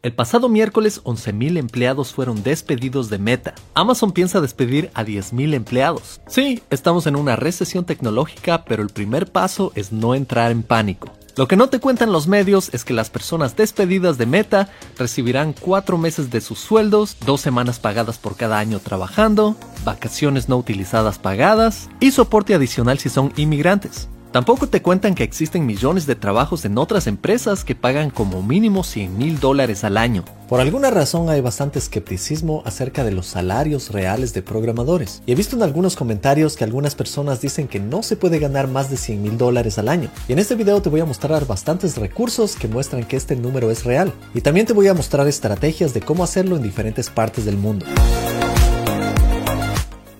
El pasado miércoles 11.000 empleados fueron despedidos de Meta. Amazon piensa despedir a 10.000 empleados. Sí, estamos en una recesión tecnológica, pero el primer paso es no entrar en pánico. Lo que no te cuentan los medios es que las personas despedidas de Meta recibirán cuatro meses de sus sueldos, dos semanas pagadas por cada año trabajando, vacaciones no utilizadas pagadas y soporte adicional si son inmigrantes. Tampoco te cuentan que existen millones de trabajos en otras empresas que pagan como mínimo 100 mil dólares al año. Por alguna razón hay bastante escepticismo acerca de los salarios reales de programadores. Y he visto en algunos comentarios que algunas personas dicen que no se puede ganar más de 100 mil dólares al año. Y en este video te voy a mostrar bastantes recursos que muestran que este número es real. Y también te voy a mostrar estrategias de cómo hacerlo en diferentes partes del mundo.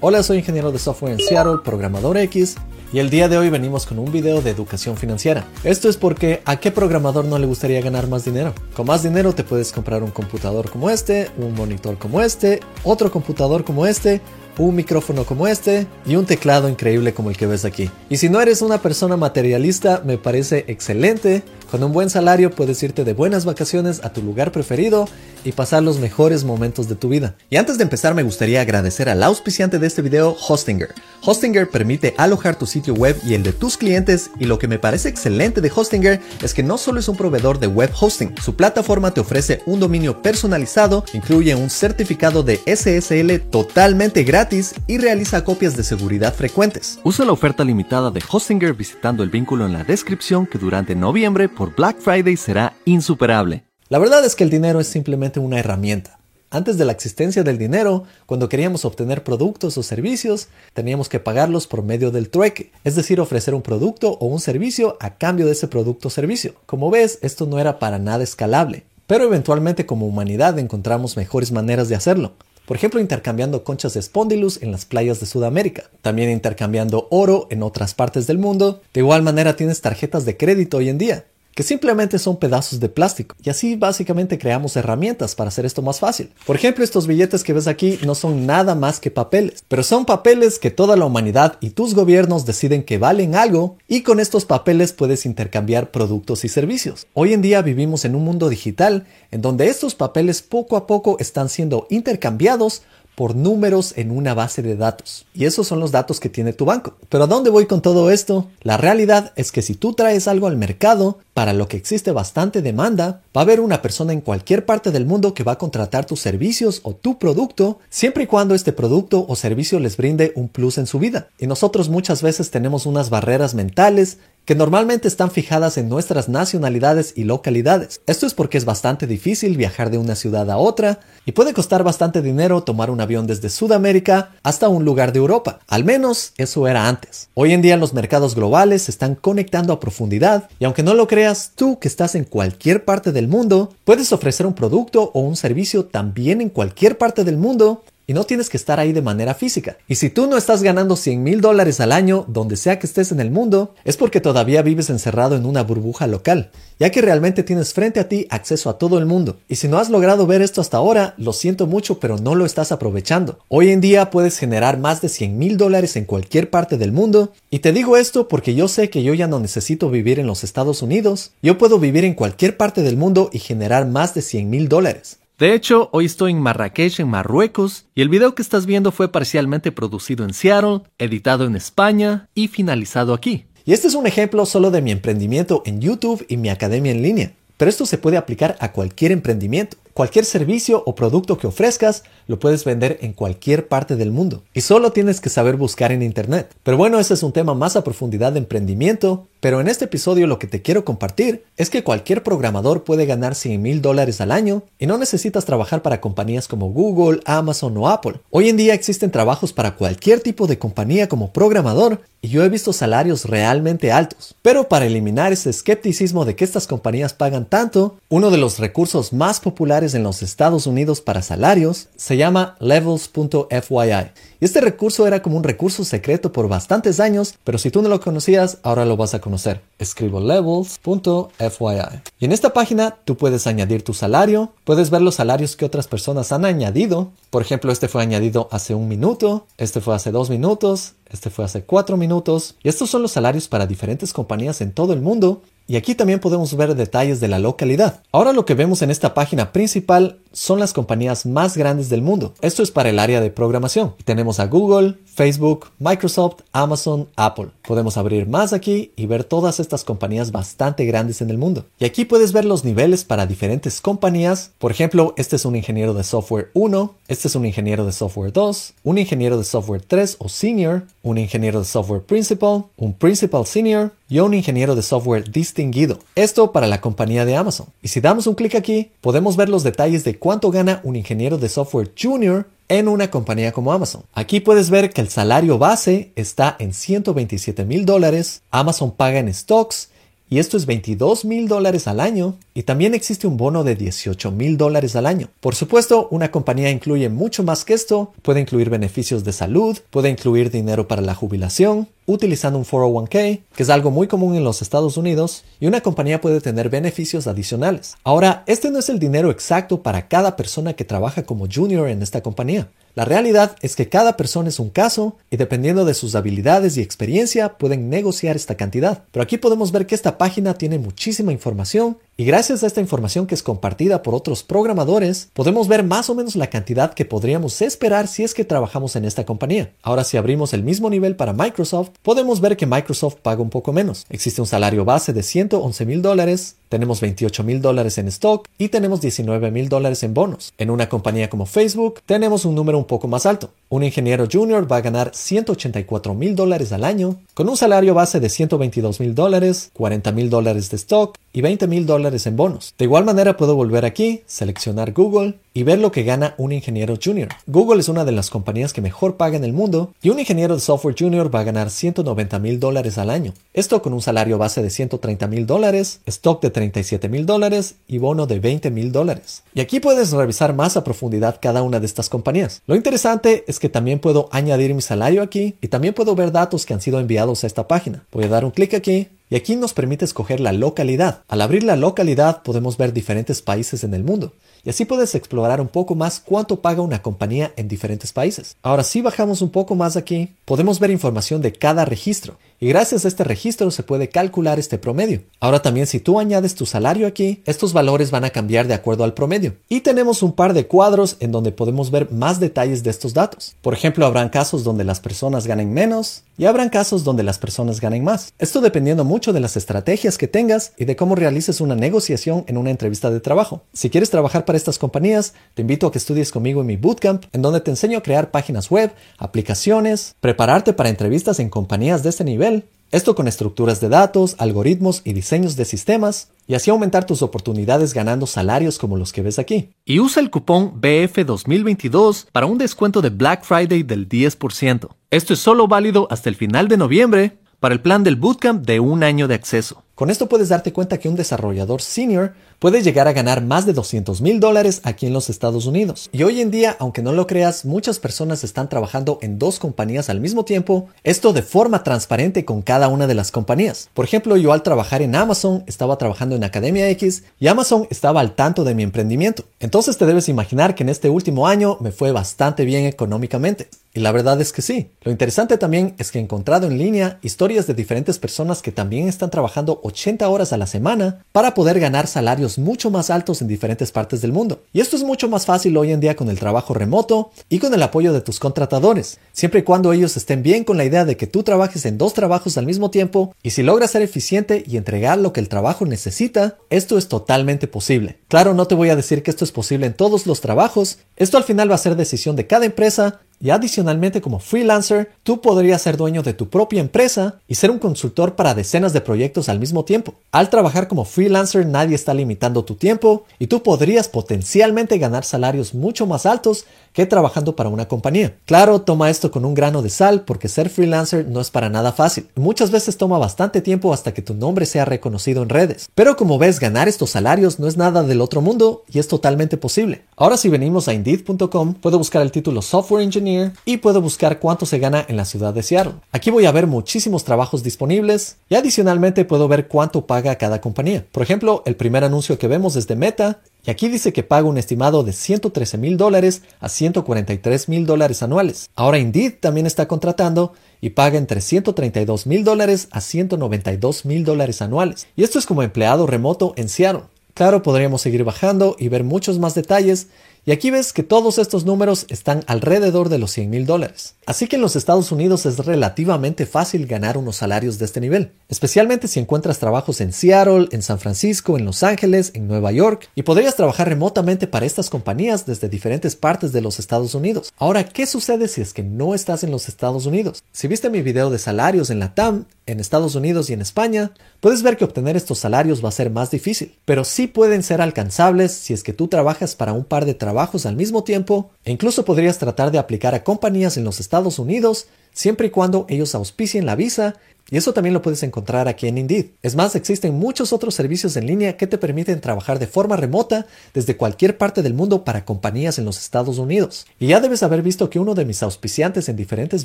Hola, soy ingeniero de software en Seattle, programador X, y el día de hoy venimos con un video de educación financiera. Esto es porque a qué programador no le gustaría ganar más dinero. Con más dinero te puedes comprar un computador como este, un monitor como este, otro computador como este, un micrófono como este y un teclado increíble como el que ves aquí. Y si no eres una persona materialista, me parece excelente. Con un buen salario puedes irte de buenas vacaciones a tu lugar preferido y pasar los mejores momentos de tu vida. Y antes de empezar me gustaría agradecer al auspiciante de este video, Hostinger. Hostinger permite alojar tu sitio web y el de tus clientes y lo que me parece excelente de Hostinger es que no solo es un proveedor de web hosting, su plataforma te ofrece un dominio personalizado, incluye un certificado de SSL totalmente gratis y realiza copias de seguridad frecuentes. Usa la oferta limitada de Hostinger visitando el vínculo en la descripción que durante noviembre por Black Friday será insuperable. La verdad es que el dinero es simplemente una herramienta. Antes de la existencia del dinero, cuando queríamos obtener productos o servicios, teníamos que pagarlos por medio del trueque, es decir, ofrecer un producto o un servicio a cambio de ese producto o servicio. Como ves, esto no era para nada escalable, pero eventualmente como humanidad encontramos mejores maneras de hacerlo. Por ejemplo, intercambiando conchas de Spondylus en las playas de Sudamérica, también intercambiando oro en otras partes del mundo. De igual manera tienes tarjetas de crédito hoy en día que simplemente son pedazos de plástico. Y así básicamente creamos herramientas para hacer esto más fácil. Por ejemplo, estos billetes que ves aquí no son nada más que papeles, pero son papeles que toda la humanidad y tus gobiernos deciden que valen algo y con estos papeles puedes intercambiar productos y servicios. Hoy en día vivimos en un mundo digital en donde estos papeles poco a poco están siendo intercambiados por números en una base de datos. Y esos son los datos que tiene tu banco. Pero ¿a dónde voy con todo esto? La realidad es que si tú traes algo al mercado, para lo que existe bastante demanda, va a haber una persona en cualquier parte del mundo que va a contratar tus servicios o tu producto, siempre y cuando este producto o servicio les brinde un plus en su vida. Y nosotros muchas veces tenemos unas barreras mentales que normalmente están fijadas en nuestras nacionalidades y localidades. Esto es porque es bastante difícil viajar de una ciudad a otra y puede costar bastante dinero tomar un avión desde Sudamérica hasta un lugar de Europa. Al menos eso era antes. Hoy en día los mercados globales se están conectando a profundidad y aunque no lo creas, tú que estás en cualquier parte del mundo, puedes ofrecer un producto o un servicio también en cualquier parte del mundo y no tienes que estar ahí de manera física. Y si tú no estás ganando 100 mil dólares al año donde sea que estés en el mundo, es porque todavía vives encerrado en una burbuja local, ya que realmente tienes frente a ti acceso a todo el mundo. Y si no has logrado ver esto hasta ahora, lo siento mucho, pero no lo estás aprovechando. Hoy en día puedes generar más de 100 mil dólares en cualquier parte del mundo. Y te digo esto porque yo sé que yo ya no necesito vivir en los Estados Unidos. Yo puedo vivir en cualquier parte del mundo y generar más de 100 mil dólares. De hecho, hoy estoy en Marrakech, en Marruecos, y el video que estás viendo fue parcialmente producido en Seattle, editado en España y finalizado aquí. Y este es un ejemplo solo de mi emprendimiento en YouTube y mi academia en línea. Pero esto se puede aplicar a cualquier emprendimiento. Cualquier servicio o producto que ofrezcas lo puedes vender en cualquier parte del mundo. Y solo tienes que saber buscar en Internet. Pero bueno, ese es un tema más a profundidad de emprendimiento. Pero en este episodio lo que te quiero compartir es que cualquier programador puede ganar 100 mil dólares al año y no necesitas trabajar para compañías como Google, Amazon o Apple. Hoy en día existen trabajos para cualquier tipo de compañía como programador y yo he visto salarios realmente altos. Pero para eliminar ese escepticismo de que estas compañías pagan tanto, uno de los recursos más populares en los Estados Unidos para salarios se llama levels.fyi. Y este recurso era como un recurso secreto por bastantes años, pero si tú no lo conocías, ahora lo vas a conocer. Escribo levels.fyi. Y en esta página tú puedes añadir tu salario, puedes ver los salarios que otras personas han añadido. Por ejemplo, este fue añadido hace un minuto, este fue hace dos minutos, este fue hace 4 minutos, y estos son los salarios para diferentes compañías en todo el mundo, y aquí también podemos ver detalles de la localidad. Ahora lo que vemos en esta página principal son las compañías más grandes del mundo. Esto es para el área de programación. Tenemos a Google, Facebook, Microsoft, Amazon, Apple. Podemos abrir más aquí y ver todas estas compañías bastante grandes en el mundo. Y aquí puedes ver los niveles para diferentes compañías. Por ejemplo, este es un ingeniero de software 1, este es un ingeniero de software 2, un ingeniero de software 3 o senior, un ingeniero de software principal, un principal senior, y un ingeniero de software distinguido. Esto para la compañía de Amazon. Y si damos un clic aquí, podemos ver los detalles de cuánto gana un ingeniero de software junior en una compañía como Amazon. Aquí puedes ver que el salario base está en 127 mil dólares, Amazon paga en stocks y esto es 22 mil dólares al año y también existe un bono de 18 mil dólares al año. Por supuesto, una compañía incluye mucho más que esto, puede incluir beneficios de salud, puede incluir dinero para la jubilación, utilizando un 401k, que es algo muy común en los Estados Unidos, y una compañía puede tener beneficios adicionales. Ahora, este no es el dinero exacto para cada persona que trabaja como junior en esta compañía. La realidad es que cada persona es un caso y dependiendo de sus habilidades y experiencia pueden negociar esta cantidad. Pero aquí podemos ver que esta página tiene muchísima información y gracias a esta información que es compartida por otros programadores, podemos ver más o menos la cantidad que podríamos esperar si es que trabajamos en esta compañía. Ahora si abrimos el mismo nivel para Microsoft, podemos ver que Microsoft paga un poco menos. Existe un salario base de 111 mil dólares, tenemos 28 mil dólares en stock y tenemos 19 mil dólares en bonos. En una compañía como Facebook tenemos un número un poco más alto. Un ingeniero junior va a ganar 184 mil dólares al año, con un salario base de 122 mil dólares, 40 mil dólares de stock y 20 mil dólares en bonos. De igual manera puedo volver aquí, seleccionar Google y ver lo que gana un ingeniero junior. Google es una de las compañías que mejor paga en el mundo y un ingeniero de software junior va a ganar 190 mil dólares al año. Esto con un salario base de 130 mil dólares, stock de 37 mil dólares y bono de 20 mil dólares. Y aquí puedes revisar más a profundidad cada una de estas compañías. Lo interesante que también puedo añadir mi salario aquí y también puedo ver datos que han sido enviados a esta página. Voy a dar un clic aquí y aquí nos permite escoger la localidad. Al abrir la localidad podemos ver diferentes países en el mundo. Y así puedes explorar un poco más cuánto paga una compañía en diferentes países. Ahora si bajamos un poco más aquí, podemos ver información de cada registro. Y gracias a este registro se puede calcular este promedio. Ahora también si tú añades tu salario aquí, estos valores van a cambiar de acuerdo al promedio. Y tenemos un par de cuadros en donde podemos ver más detalles de estos datos. Por ejemplo, habrán casos donde las personas ganen menos y habrán casos donde las personas ganen más. Esto dependiendo mucho de las estrategias que tengas y de cómo realices una negociación en una entrevista de trabajo. Si quieres trabajar para estas compañías, te invito a que estudies conmigo en mi bootcamp, en donde te enseño a crear páginas web, aplicaciones, prepararte para entrevistas en compañías de este nivel, esto con estructuras de datos, algoritmos y diseños de sistemas, y así aumentar tus oportunidades ganando salarios como los que ves aquí. Y usa el cupón BF2022 para un descuento de Black Friday del 10%. Esto es solo válido hasta el final de noviembre para el plan del bootcamp de un año de acceso. Con esto puedes darte cuenta que un desarrollador senior puede llegar a ganar más de 200 mil dólares aquí en los Estados Unidos. Y hoy en día, aunque no lo creas, muchas personas están trabajando en dos compañías al mismo tiempo, esto de forma transparente con cada una de las compañías. Por ejemplo, yo al trabajar en Amazon estaba trabajando en Academia X y Amazon estaba al tanto de mi emprendimiento. Entonces te debes imaginar que en este último año me fue bastante bien económicamente. Y la verdad es que sí. Lo interesante también es que he encontrado en línea historias de diferentes personas que también están trabajando 80 horas a la semana para poder ganar salarios mucho más altos en diferentes partes del mundo. Y esto es mucho más fácil hoy en día con el trabajo remoto y con el apoyo de tus contratadores, siempre y cuando ellos estén bien con la idea de que tú trabajes en dos trabajos al mismo tiempo y si logras ser eficiente y entregar lo que el trabajo necesita, esto es totalmente posible. Claro, no te voy a decir que esto es posible en todos los trabajos, esto al final va a ser decisión de cada empresa y adicionalmente como freelancer, tú podrías ser dueño de tu propia empresa y ser un consultor para decenas de proyectos al mismo tiempo. Al trabajar como freelancer nadie está limitando tu tiempo y tú podrías potencialmente ganar salarios mucho más altos que trabajando para una compañía. Claro, toma esto con un grano de sal porque ser freelancer no es para nada fácil. Muchas veces toma bastante tiempo hasta que tu nombre sea reconocido en redes. Pero como ves, ganar estos salarios no es nada del otro mundo y es totalmente posible. Ahora si venimos a Indeed.com, puedo buscar el título Software Engineer y puedo buscar cuánto se gana en la ciudad de Seattle. Aquí voy a ver muchísimos trabajos disponibles y adicionalmente puedo ver cuánto paga cada compañía. Por ejemplo, el primer anuncio que vemos es de Meta y aquí dice que paga un estimado de 113 mil dólares a 143 mil dólares anuales. Ahora Indeed también está contratando y paga entre 132 mil dólares a 192 mil dólares anuales. Y esto es como empleado remoto en Seattle. Claro, podríamos seguir bajando y ver muchos más detalles, y aquí ves que todos estos números están alrededor de los 100 mil dólares. Así que en los Estados Unidos es relativamente fácil ganar unos salarios de este nivel, especialmente si encuentras trabajos en Seattle, en San Francisco, en Los Ángeles, en Nueva York, y podrías trabajar remotamente para estas compañías desde diferentes partes de los Estados Unidos. Ahora, ¿qué sucede si es que no estás en los Estados Unidos? Si viste mi video de salarios en la TAM, en Estados Unidos y en España, puedes ver que obtener estos salarios va a ser más difícil, pero sí pueden ser alcanzables si es que tú trabajas para un par de trabajos al mismo tiempo e incluso podrías tratar de aplicar a compañías en los Estados Unidos siempre y cuando ellos auspicien la visa y eso también lo puedes encontrar aquí en Indeed. Es más, existen muchos otros servicios en línea que te permiten trabajar de forma remota desde cualquier parte del mundo para compañías en los Estados Unidos. Y ya debes haber visto que uno de mis auspiciantes en diferentes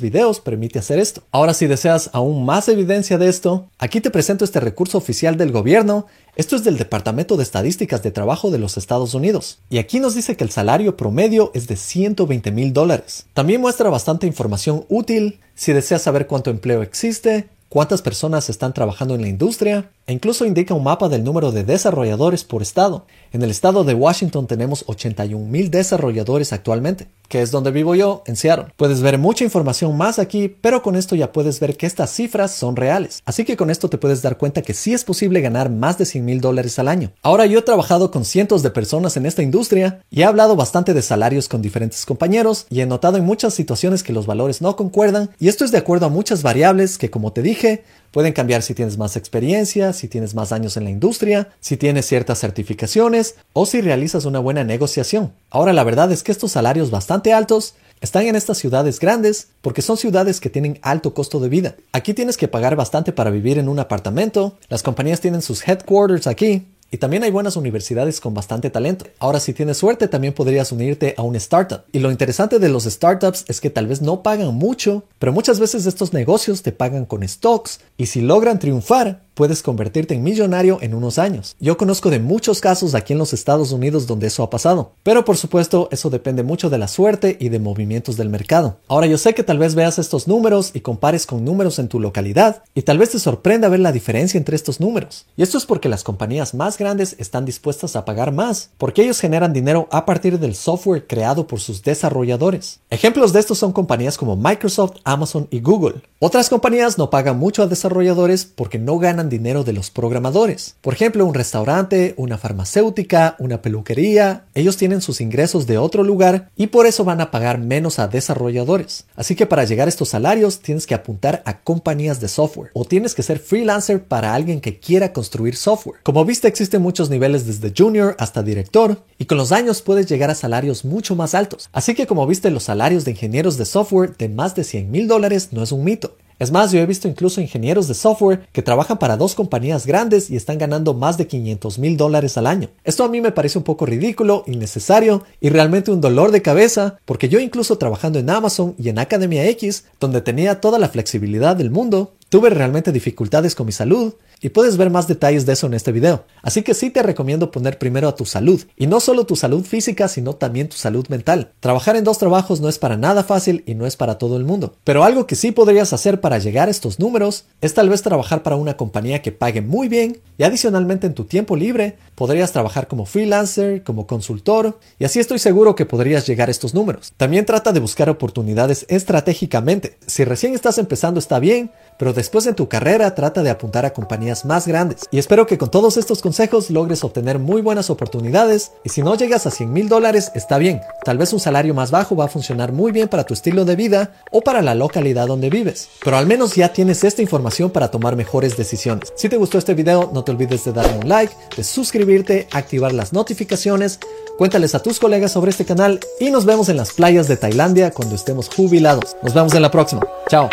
videos permite hacer esto. Ahora, si deseas aún más evidencia de esto, aquí te presento este recurso oficial del gobierno. Esto es del Departamento de Estadísticas de Trabajo de los Estados Unidos. Y aquí nos dice que el salario promedio es de 120 mil dólares. También muestra bastante información útil si deseas saber cuánto empleo existe, cuántas personas están trabajando en la industria e incluso indica un mapa del número de desarrolladores por estado. En el estado de Washington tenemos 81 mil desarrolladores actualmente, que es donde vivo yo, en Seattle. Puedes ver mucha información más aquí, pero con esto ya puedes ver que estas cifras son reales. Así que con esto te puedes dar cuenta que sí es posible ganar más de 100 mil dólares al año. Ahora yo he trabajado con cientos de personas en esta industria y he hablado bastante de salarios con diferentes compañeros y he notado en muchas situaciones que los valores no concuerdan y esto es de acuerdo a muchas variables que como te dije, Pueden cambiar si tienes más experiencia, si tienes más años en la industria, si tienes ciertas certificaciones o si realizas una buena negociación. Ahora la verdad es que estos salarios bastante altos están en estas ciudades grandes porque son ciudades que tienen alto costo de vida. Aquí tienes que pagar bastante para vivir en un apartamento, las compañías tienen sus headquarters aquí, y también hay buenas universidades con bastante talento. Ahora, si tienes suerte, también podrías unirte a un startup. Y lo interesante de los startups es que tal vez no pagan mucho, pero muchas veces estos negocios te pagan con stocks y si logran triunfar, puedes convertirte en millonario en unos años. Yo conozco de muchos casos aquí en los Estados Unidos donde eso ha pasado, pero por supuesto eso depende mucho de la suerte y de movimientos del mercado. Ahora yo sé que tal vez veas estos números y compares con números en tu localidad y tal vez te sorprenda ver la diferencia entre estos números. Y esto es porque las compañías más grandes están dispuestas a pagar más, porque ellos generan dinero a partir del software creado por sus desarrolladores. Ejemplos de estos son compañías como Microsoft, Amazon y Google. Otras compañías no pagan mucho a desarrolladores porque no ganan dinero de los programadores. Por ejemplo, un restaurante, una farmacéutica, una peluquería, ellos tienen sus ingresos de otro lugar y por eso van a pagar menos a desarrolladores. Así que para llegar a estos salarios tienes que apuntar a compañías de software o tienes que ser freelancer para alguien que quiera construir software. Como viste existen muchos niveles desde junior hasta director y con los años puedes llegar a salarios mucho más altos. Así que como viste los salarios de ingenieros de software de más de 100 mil dólares no es un mito. Es más, yo he visto incluso ingenieros de software que trabajan para dos compañías grandes y están ganando más de 500 mil dólares al año. Esto a mí me parece un poco ridículo, innecesario y realmente un dolor de cabeza, porque yo incluso trabajando en Amazon y en Academia X, donde tenía toda la flexibilidad del mundo, tuve realmente dificultades con mi salud y puedes ver más detalles de eso en este video. Así que sí te recomiendo poner primero a tu salud, y no solo tu salud física, sino también tu salud mental. Trabajar en dos trabajos no es para nada fácil y no es para todo el mundo. Pero algo que sí podrías hacer para llegar a estos números es tal vez trabajar para una compañía que pague muy bien y adicionalmente en tu tiempo libre podrías trabajar como freelancer, como consultor, y así estoy seguro que podrías llegar a estos números. También trata de buscar oportunidades estratégicamente. Si recién estás empezando está bien, pero después en tu carrera trata de apuntar a compañías más grandes. Y espero que con todos estos consejos logres obtener muy buenas oportunidades y si no llegas a 100 mil dólares está bien. Tal vez un salario más bajo va a funcionar muy bien para tu estilo de vida o para la localidad donde vives. Pero al menos ya tienes esta información para tomar mejores decisiones. Si te gustó este video no te olvides de darle un like, de suscribirte, activar las notificaciones, cuéntales a tus colegas sobre este canal y nos vemos en las playas de Tailandia cuando estemos jubilados. Nos vemos en la próxima. Chao.